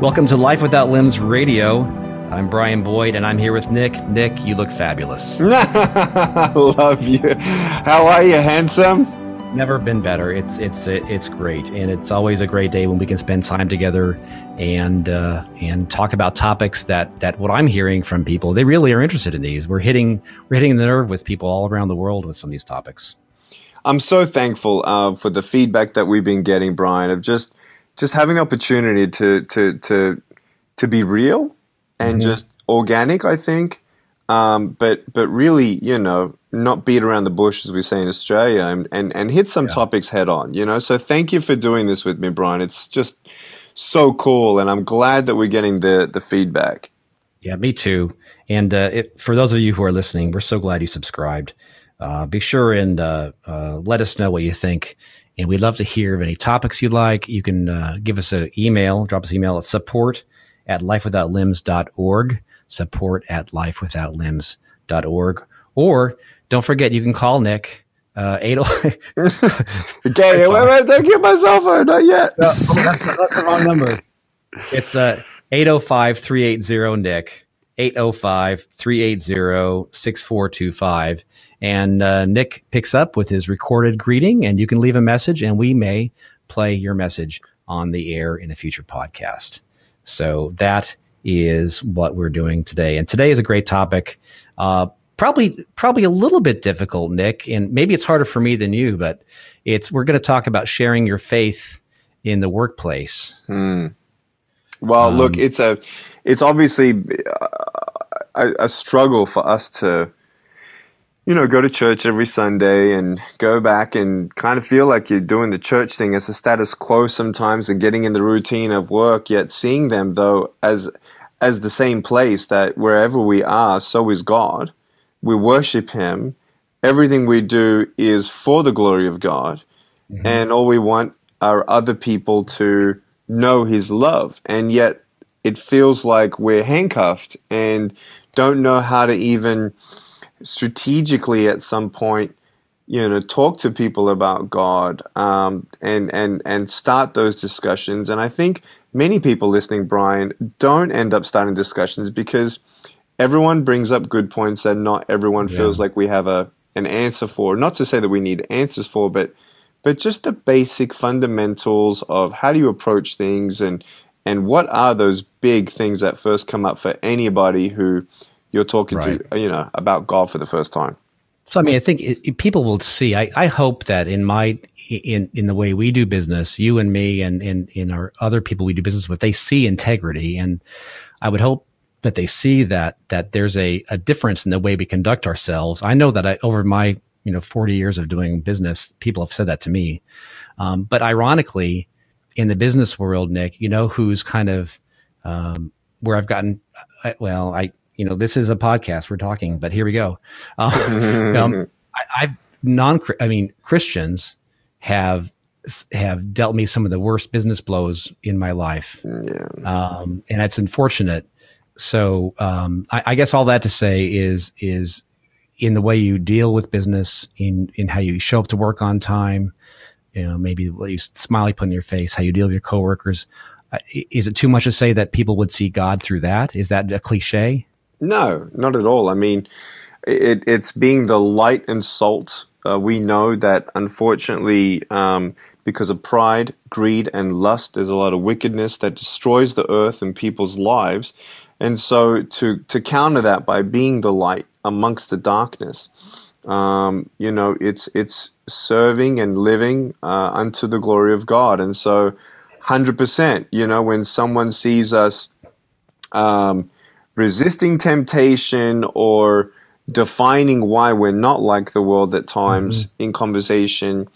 Welcome to Life Without Limbs Radio. I'm Brian Boyd, and I'm here with Nick. Nick, you look fabulous. Love you. How are you, handsome? Never been better. It's it's it's great, and it's always a great day when we can spend time together and uh, and talk about topics that that what I'm hearing from people they really are interested in these. We're hitting we're hitting the nerve with people all around the world with some of these topics. I'm so thankful uh, for the feedback that we've been getting, Brian, of just just having the opportunity to to to to be real and mm-hmm. just organic. I think, um, but but really, you know, not beat around the bush as we say in Australia, and and, and hit some yeah. topics head on. You know, so thank you for doing this with me, Brian. It's just so cool, and I'm glad that we're getting the the feedback. Yeah, me too. And uh, it, for those of you who are listening, we're so glad you subscribed. Uh, be sure and uh, uh let us know what you think and we'd love to hear of any topics you'd like. You can uh, give us an email, drop us an email at support at lifewithoutlimbs.org, support at lifewithoutlimbs.org. Or don't forget, you can call Nick. Uh, eight oh okay, wait, wait, don't give my cell phone, not yet. No, oh, that's, that's the wrong number. It's uh, 805 380 Nick, 805 380 6425. And uh, Nick picks up with his recorded greeting, and you can leave a message, and we may play your message on the air in a future podcast. So that is what we're doing today. And today is a great topic. Uh, probably, probably a little bit difficult, Nick, and maybe it's harder for me than you, but it's we're going to talk about sharing your faith in the workplace. Hmm. Well, um, look, it's a, it's obviously a, a struggle for us to you know, go to church every Sunday and go back and kind of feel like you're doing the church thing as a status quo sometimes and getting in the routine of work, yet seeing them though as as the same place that wherever we are, so is God. We worship Him. Everything we do is for the glory of God. Mm-hmm. And all we want are other people to know His love. And yet it feels like we're handcuffed and don't know how to even strategically at some point you know talk to people about god um, and and and start those discussions and i think many people listening brian don't end up starting discussions because everyone brings up good points that not everyone yeah. feels like we have a an answer for not to say that we need answers for but but just the basic fundamentals of how do you approach things and and what are those big things that first come up for anybody who you're talking right. to, you know, about God for the first time. So I mean, I think it, it, people will see. I, I hope that in my in in the way we do business, you and me, and in in our other people we do business with, they see integrity, and I would hope that they see that that there's a a difference in the way we conduct ourselves. I know that I over my you know 40 years of doing business, people have said that to me. Um, but ironically, in the business world, Nick, you know who's kind of um, where I've gotten well, I you know, this is a podcast. We're talking, but here we go. Um, um, I, I've non, I mean, Christians have have dealt me some of the worst business blows in my life, yeah. um, and it's unfortunate. So um, I, I, guess all that to say is is in the way you deal with business, in in how you show up to work on time, you know, maybe what you smile you put in your face, how you deal with your coworkers. Uh, is it too much to say that people would see God through that? Is that a cliche? No, not at all. I mean, it, it's being the light and salt. Uh, we know that unfortunately, um, because of pride, greed, and lust, there's a lot of wickedness that destroys the earth and people's lives. And so, to to counter that by being the light amongst the darkness, um, you know, it's it's serving and living uh, unto the glory of God. And so, hundred percent, you know, when someone sees us. Um, resisting temptation or defining why we're not like the world at times mm-hmm. in conversation,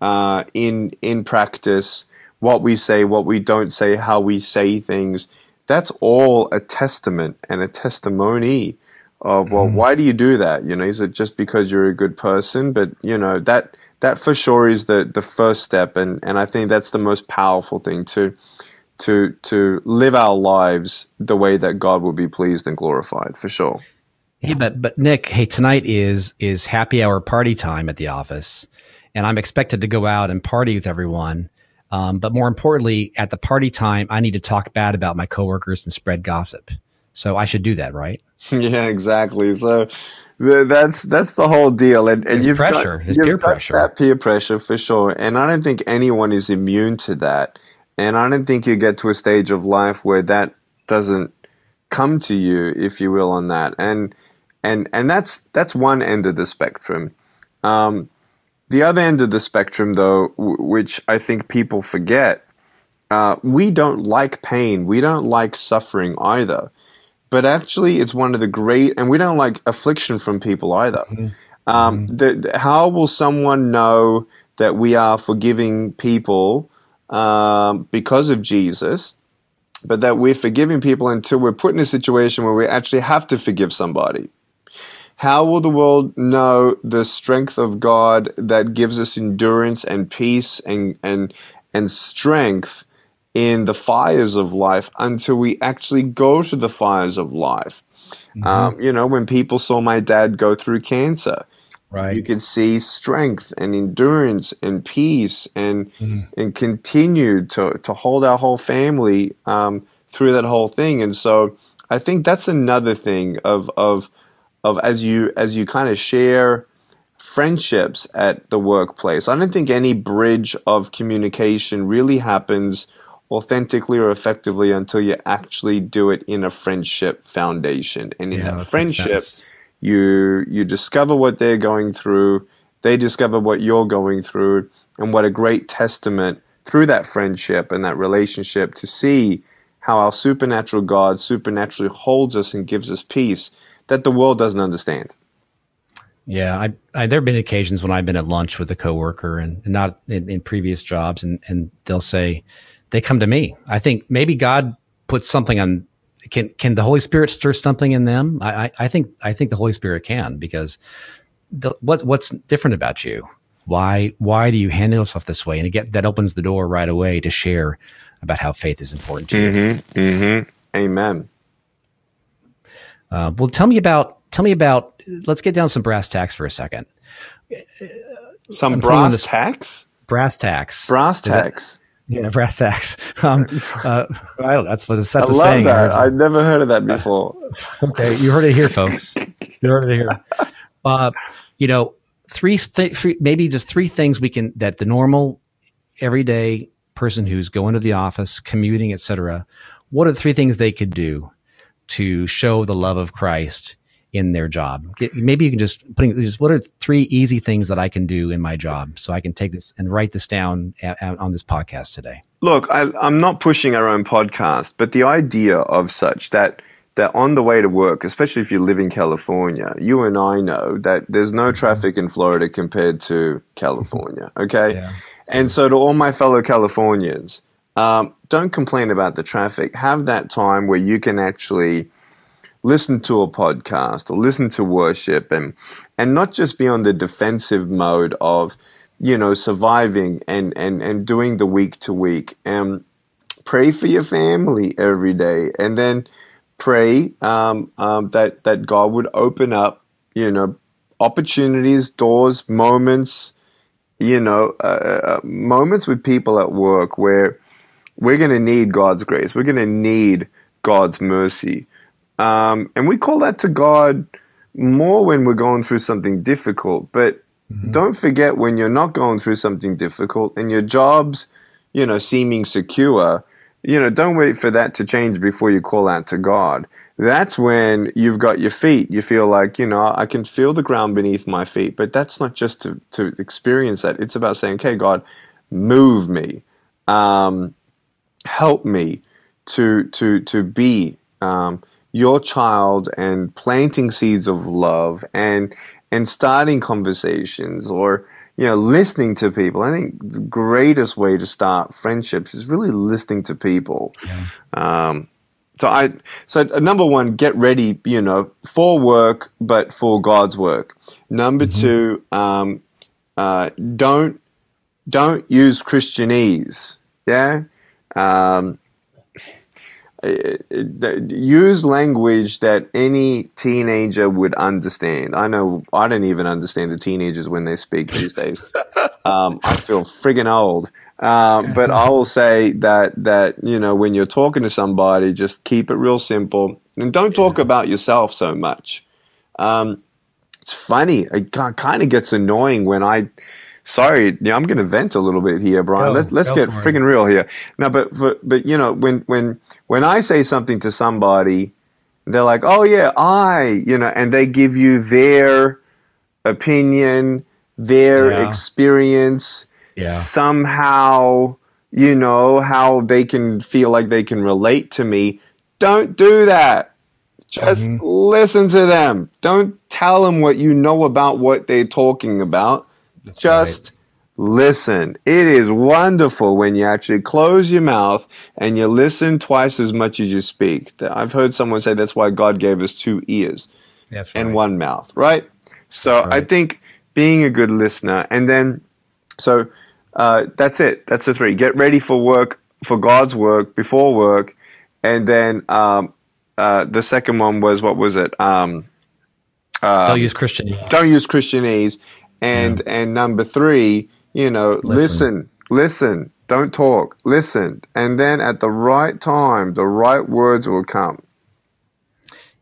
uh, in in practice, what we say, what we don't say, how we say things. That's all a testament and a testimony of well, mm-hmm. why do you do that? You know, is it just because you're a good person? But you know that that for sure is the the first step, and and I think that's the most powerful thing to to to live our lives the way that God will be pleased and glorified for sure. Hey, but but Nick, hey, tonight is is happy hour party time at the office, and I'm expected to go out and party with everyone. Um, but more importantly, at the party time, I need to talk bad about my coworkers and spread gossip. So I should do that, right? yeah, exactly. So that's that's the whole deal, and, and you've pressure, got, you've peer got pressure, that peer pressure for sure. And I don't think anyone is immune to that. And I don't think you get to a stage of life where that doesn't come to you, if you will, on that. And and and that's that's one end of the spectrum. Um, the other end of the spectrum, though, w- which I think people forget, uh, we don't like pain. We don't like suffering either. But actually, it's one of the great, and we don't like affliction from people either. Mm-hmm. Um, mm-hmm. the, the, how will someone know that we are forgiving people um, because of Jesus, but that we're forgiving people until we're put in a situation where we actually have to forgive somebody? How will the world know the strength of God that gives us endurance and peace and, and, and strength in the fires of life until we actually go to the fires of life? Mm-hmm. Um, you know, when people saw my dad go through cancer, right. you can see strength and endurance and peace and mm-hmm. and continue to, to hold our whole family um, through that whole thing. And so I think that's another thing of, of of as you as you kind of share friendships at the workplace. I don't think any bridge of communication really happens authentically or effectively until you actually do it in a friendship foundation. And in yeah, that friendship, you you discover what they're going through, they discover what you're going through, and what a great testament through that friendship and that relationship to see how our supernatural God supernaturally holds us and gives us peace that the world doesn't understand. Yeah, I, I there have been occasions when I've been at lunch with a coworker and, not in, in, previous jobs, and and they'll say they come to me. I think maybe God puts something on. Can can the Holy Spirit stir something in them? I I, I think I think the Holy Spirit can because the, what what's different about you? Why why do you handle yourself this way? And again, that opens the door right away to share about how faith is important to mm-hmm, you. Mm-hmm. Amen. Uh, well, tell me about tell me about. Let's get down some brass tacks for a second. Some I'm brass tacks. Brass tacks. Brass tacks. Yeah, brass tacks. Um, uh, I don't know. That's what that's I love saying. that. I've never heard of that before. okay, you heard it here, folks. You heard it here. Uh, you know, three, th- three, maybe just three things we can that the normal, everyday person who's going to the office, commuting, etc. What are the three things they could do to show the love of Christ in their job. Maybe you can just putting just what are three easy things that I can do in my job so I can take this and write this down at, at, on this podcast today. Look, I, I'm not pushing our own podcast, but the idea of such that that on the way to work, especially if you live in California, you and I know that there's no mm-hmm. traffic in Florida compared to California. Okay. Yeah. And so to all my fellow Californians, um, don't complain about the traffic. Have that time where you can actually listen to a podcast or listen to worship and and not just be on the defensive mode of you know surviving and and and doing the week to week and pray for your family every day and then pray um, um, that that God would open up you know opportunities doors moments you know uh, uh moments with people at work where we're going to need God's grace. We're going to need God's mercy. Um, and we call that to God more when we're going through something difficult. But mm-hmm. don't forget when you're not going through something difficult and your job's, you know, seeming secure, you know, don't wait for that to change before you call out to God. That's when you've got your feet. You feel like, you know, I can feel the ground beneath my feet. But that's not just to, to experience that. It's about saying, okay, God, move me. Um, help me to to to be um, your child and planting seeds of love and and starting conversations or you know listening to people. I think the greatest way to start friendships is really listening to people. Yeah. um, so i so number one get ready you know for work but for god's work. Number mm-hmm. two um, uh, don't don't use christianese. Yeah? Um, use language that any teenager would understand. I know I don't even understand the teenagers when they speak these days. Um, I feel friggin' old. Uh, but I will say that that you know when you're talking to somebody, just keep it real simple and don't talk about yourself so much. Um, it's funny. It kind of gets annoying when I sorry, yeah, I'm going to vent a little bit here, Brian. Go, let's let's get friggin' real here. No, but but but you know when when when I say something to somebody, they're like, "Oh yeah, I," you know, and they give you their opinion, their yeah. experience, yeah. somehow, you know, how they can feel like they can relate to me. Don't do that. Just mm-hmm. listen to them. Don't tell them what you know about what they're talking about that's Just right. listen. It is wonderful when you actually close your mouth and you listen twice as much as you speak. I've heard someone say that's why God gave us two ears right. and one mouth, right? So right. I think being a good listener and then, so uh, that's it. That's the three. Get ready for work, for God's work, before work. And then um, uh, the second one was, what was it? Um, uh, don't use Christianese. Don't use Christianese. And yeah. and number three, you know, listen. listen, listen, don't talk, listen, and then at the right time, the right words will come.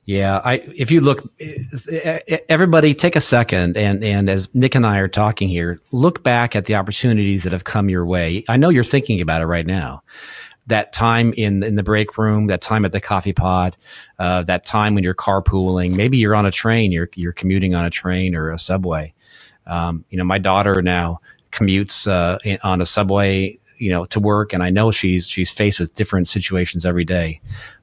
Yeah, I if you look eh, eh, eh, everybody take a second and and as Nick and I are talking here, look back at the opportunities that have come your way. I know you're thinking about it right now. That time in in the break room, that time at the coffee pot, uh, that time when you're carpooling, maybe you're on a train, you're you're commuting on a train or a subway. Um, you know, my daughter now commutes uh, in, on a subway, you know, to work, and I know she's she's faced with different situations every day.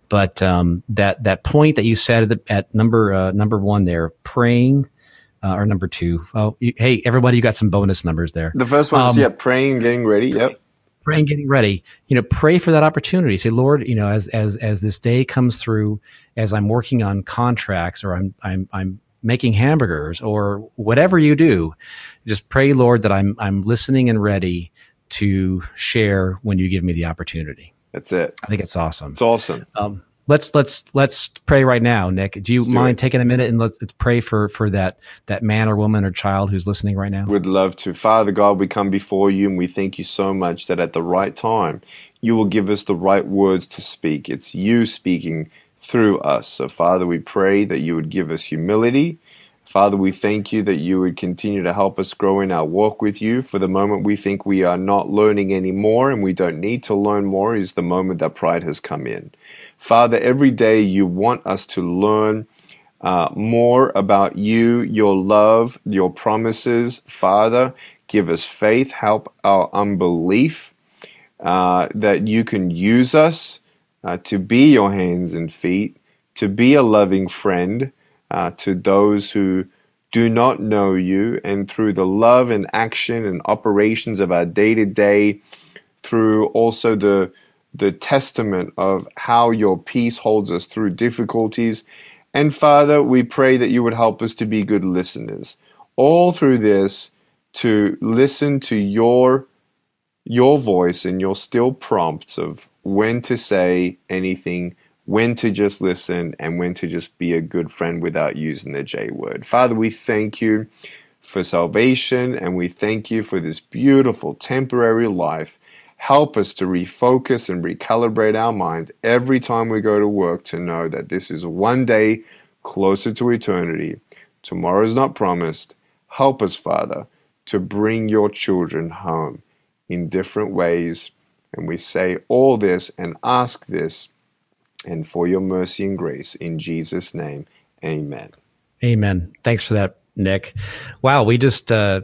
But um, that that point that you said at, the, at number uh, number one there, praying. Uh, or number two. Oh, you, hey, everybody, you got some bonus numbers there. The first one is, um, yeah, praying, getting ready. Yep praying getting ready you know pray for that opportunity say lord you know as as as this day comes through as i'm working on contracts or i'm i'm i'm making hamburgers or whatever you do, just pray, Lord, that I'm I'm listening and ready to share when you give me the opportunity. That's it. I think it's awesome. It's awesome. Um, let's let's let's pray right now, Nick. Do you let's mind do taking a minute and let's, let's, pray for for that that man or woman or child who's listening right now? Would love to. Father God, we come before you and we thank you so much that at the right time you will give us the right words to speak. It's you speaking through us. So, Father, we pray that you would give us humility. Father, we thank you that you would continue to help us grow in our walk with you. For the moment we think we are not learning anymore and we don't need to learn more is the moment that pride has come in. Father, every day you want us to learn uh, more about you, your love, your promises. Father, give us faith, help our unbelief, uh, that you can use us uh, to be your hands and feet, to be a loving friend uh, to those who do not know you, and through the love and action and operations of our day to day, through also the the testament of how your peace holds us through difficulties. And Father, we pray that you would help us to be good listeners. All through this, to listen to your your voice and your still prompts of when to say anything, when to just listen, and when to just be a good friend without using the J word. Father, we thank you for salvation and we thank you for this beautiful temporary life. Help us to refocus and recalibrate our mind every time we go to work to know that this is one day closer to eternity. Tomorrow is not promised. Help us, Father, to bring your children home in different ways and we say all this and ask this and for your mercy and grace in Jesus' name. Amen. Amen. Thanks for that, Nick. Wow, we just uh,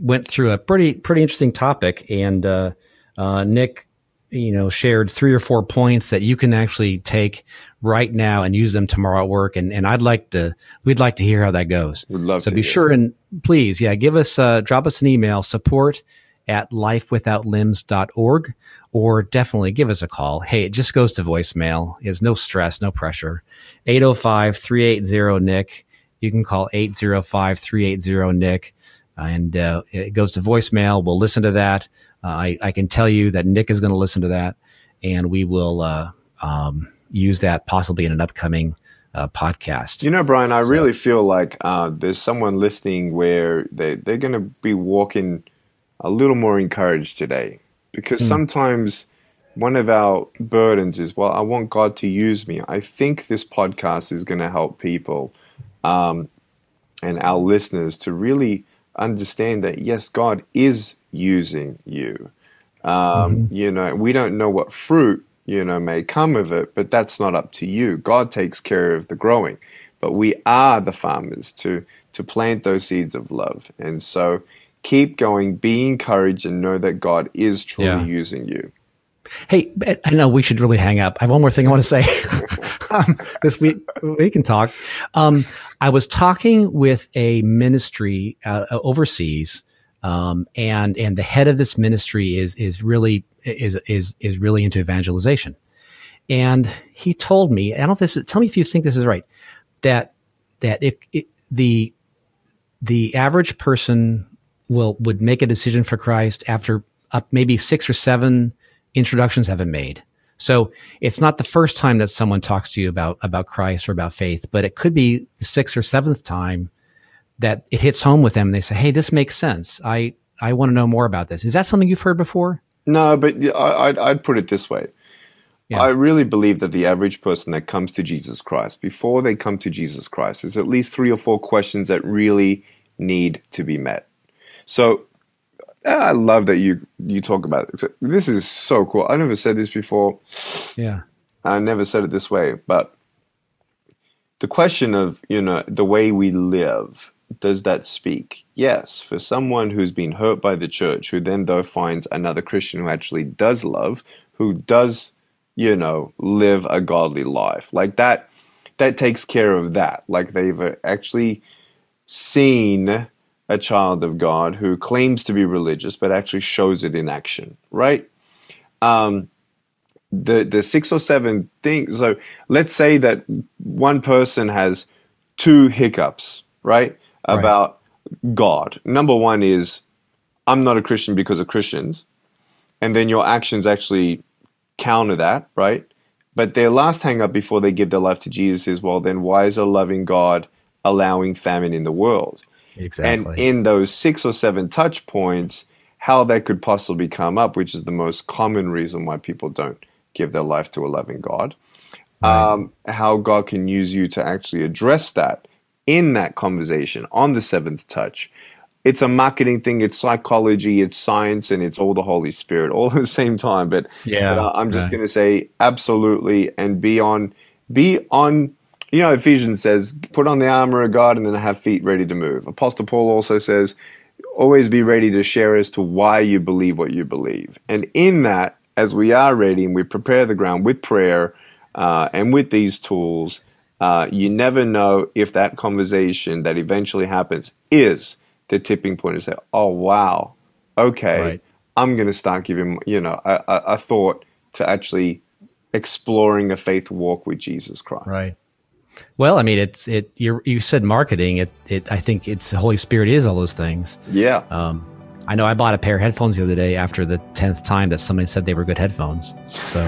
went through a pretty pretty interesting topic, and uh, uh, Nick, you know, shared three or four points that you can actually take right now and use them tomorrow at work. And and I'd like to, we'd like to hear how that goes. We'd love so to. be sure and please, yeah, give us, uh, drop us an email, support at lifewithoutlimbs.org or definitely give us a call. Hey, it just goes to voicemail. It's no stress, no pressure. 805 380 Nick. You can call 805 380 Nick and uh, it goes to voicemail. We'll listen to that. Uh, I, I, can tell you that Nick is going to listen to that and we will, uh, um, use that possibly in an upcoming uh, podcast. You know, Brian, I so. really feel like uh, there's someone listening where they, they're going to be walking a little more encouraged today because mm. sometimes one of our burdens is, well, I want God to use me. I think this podcast is going to help people um, and our listeners to really understand that, yes, God is using you. Um, mm-hmm. You know, we don't know what fruit, you know, may come of it, but that's not up to you. God takes care of the growing. But we are the farmers to, to plant those seeds of love. And so keep going, be encouraged, and know that God is truly yeah. using you. Hey, I know we should really hang up. I have one more thing I want to say. um, this week we can talk. Um, I was talking with a ministry uh, overseas, um, and and the head of this ministry is is really is is is really into evangelization, and he told me, I don't know if this. Is, tell me if you think this is right. That that if it, the the average person will would make a decision for Christ after up maybe six or seven introductions have been made. So it's not the first time that someone talks to you about about Christ or about faith, but it could be the sixth or seventh time that it hits home with them. And they say, "Hey, this makes sense. I I want to know more about this." Is that something you've heard before? No, but I, would I'd put it this way. Yeah. I really believe that the average person that comes to Jesus Christ, before they come to Jesus Christ, is at least three or four questions that really need to be met. So I love that you you talk about it. This is so cool. I never said this before. Yeah. I never said it this way, but the question of, you know, the way we live, does that speak? Yes. For someone who's been hurt by the church, who then though finds another Christian who actually does love, who does, you know, live a godly life. Like that that takes care of that. Like they've actually seen a child of God who claims to be religious but actually shows it in action, right? Um, the the six or seven things. So let's say that one person has two hiccups, right? About right. God. Number one is I'm not a Christian because of Christians, and then your actions actually counter that, right? But their last hang up before they give their life to Jesus is, well, then why is a loving God allowing famine in the world? Exactly. And in those six or seven touch points, how that could possibly come up, which is the most common reason why people don't give their life to a loving God. Right. Um, how God can use you to actually address that in that conversation on the seventh touch. It's a marketing thing, it's psychology, it's science, and it's all the Holy Spirit all at the same time. But yeah, but, uh, I'm just right. going to say absolutely and be on be on you know, Ephesians says, put on the armor of God and then have feet ready to move. Apostle Paul also says, always be ready to share as to why you believe what you believe. And in that, as we are ready and we prepare the ground with prayer uh, and with these tools, uh, you never know if that conversation that eventually happens is the tipping point to say, oh, wow, okay, right. I'm going to start giving, you know, a, a, a thought to actually exploring a faith walk with Jesus Christ. Right. Well, I mean, it's it. You you said marketing. It it. I think it's the Holy Spirit is all those things. Yeah. Um, I know I bought a pair of headphones the other day after the tenth time that somebody said they were good headphones. So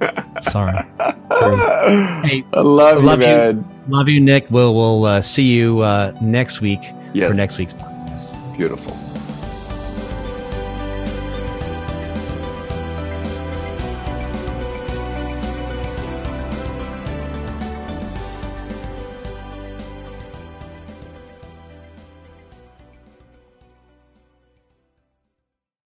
sorry. Hey, I love, love you, man. You, love you, Nick. We'll we'll uh, see you uh, next week yes. for next week's podcast. Beautiful.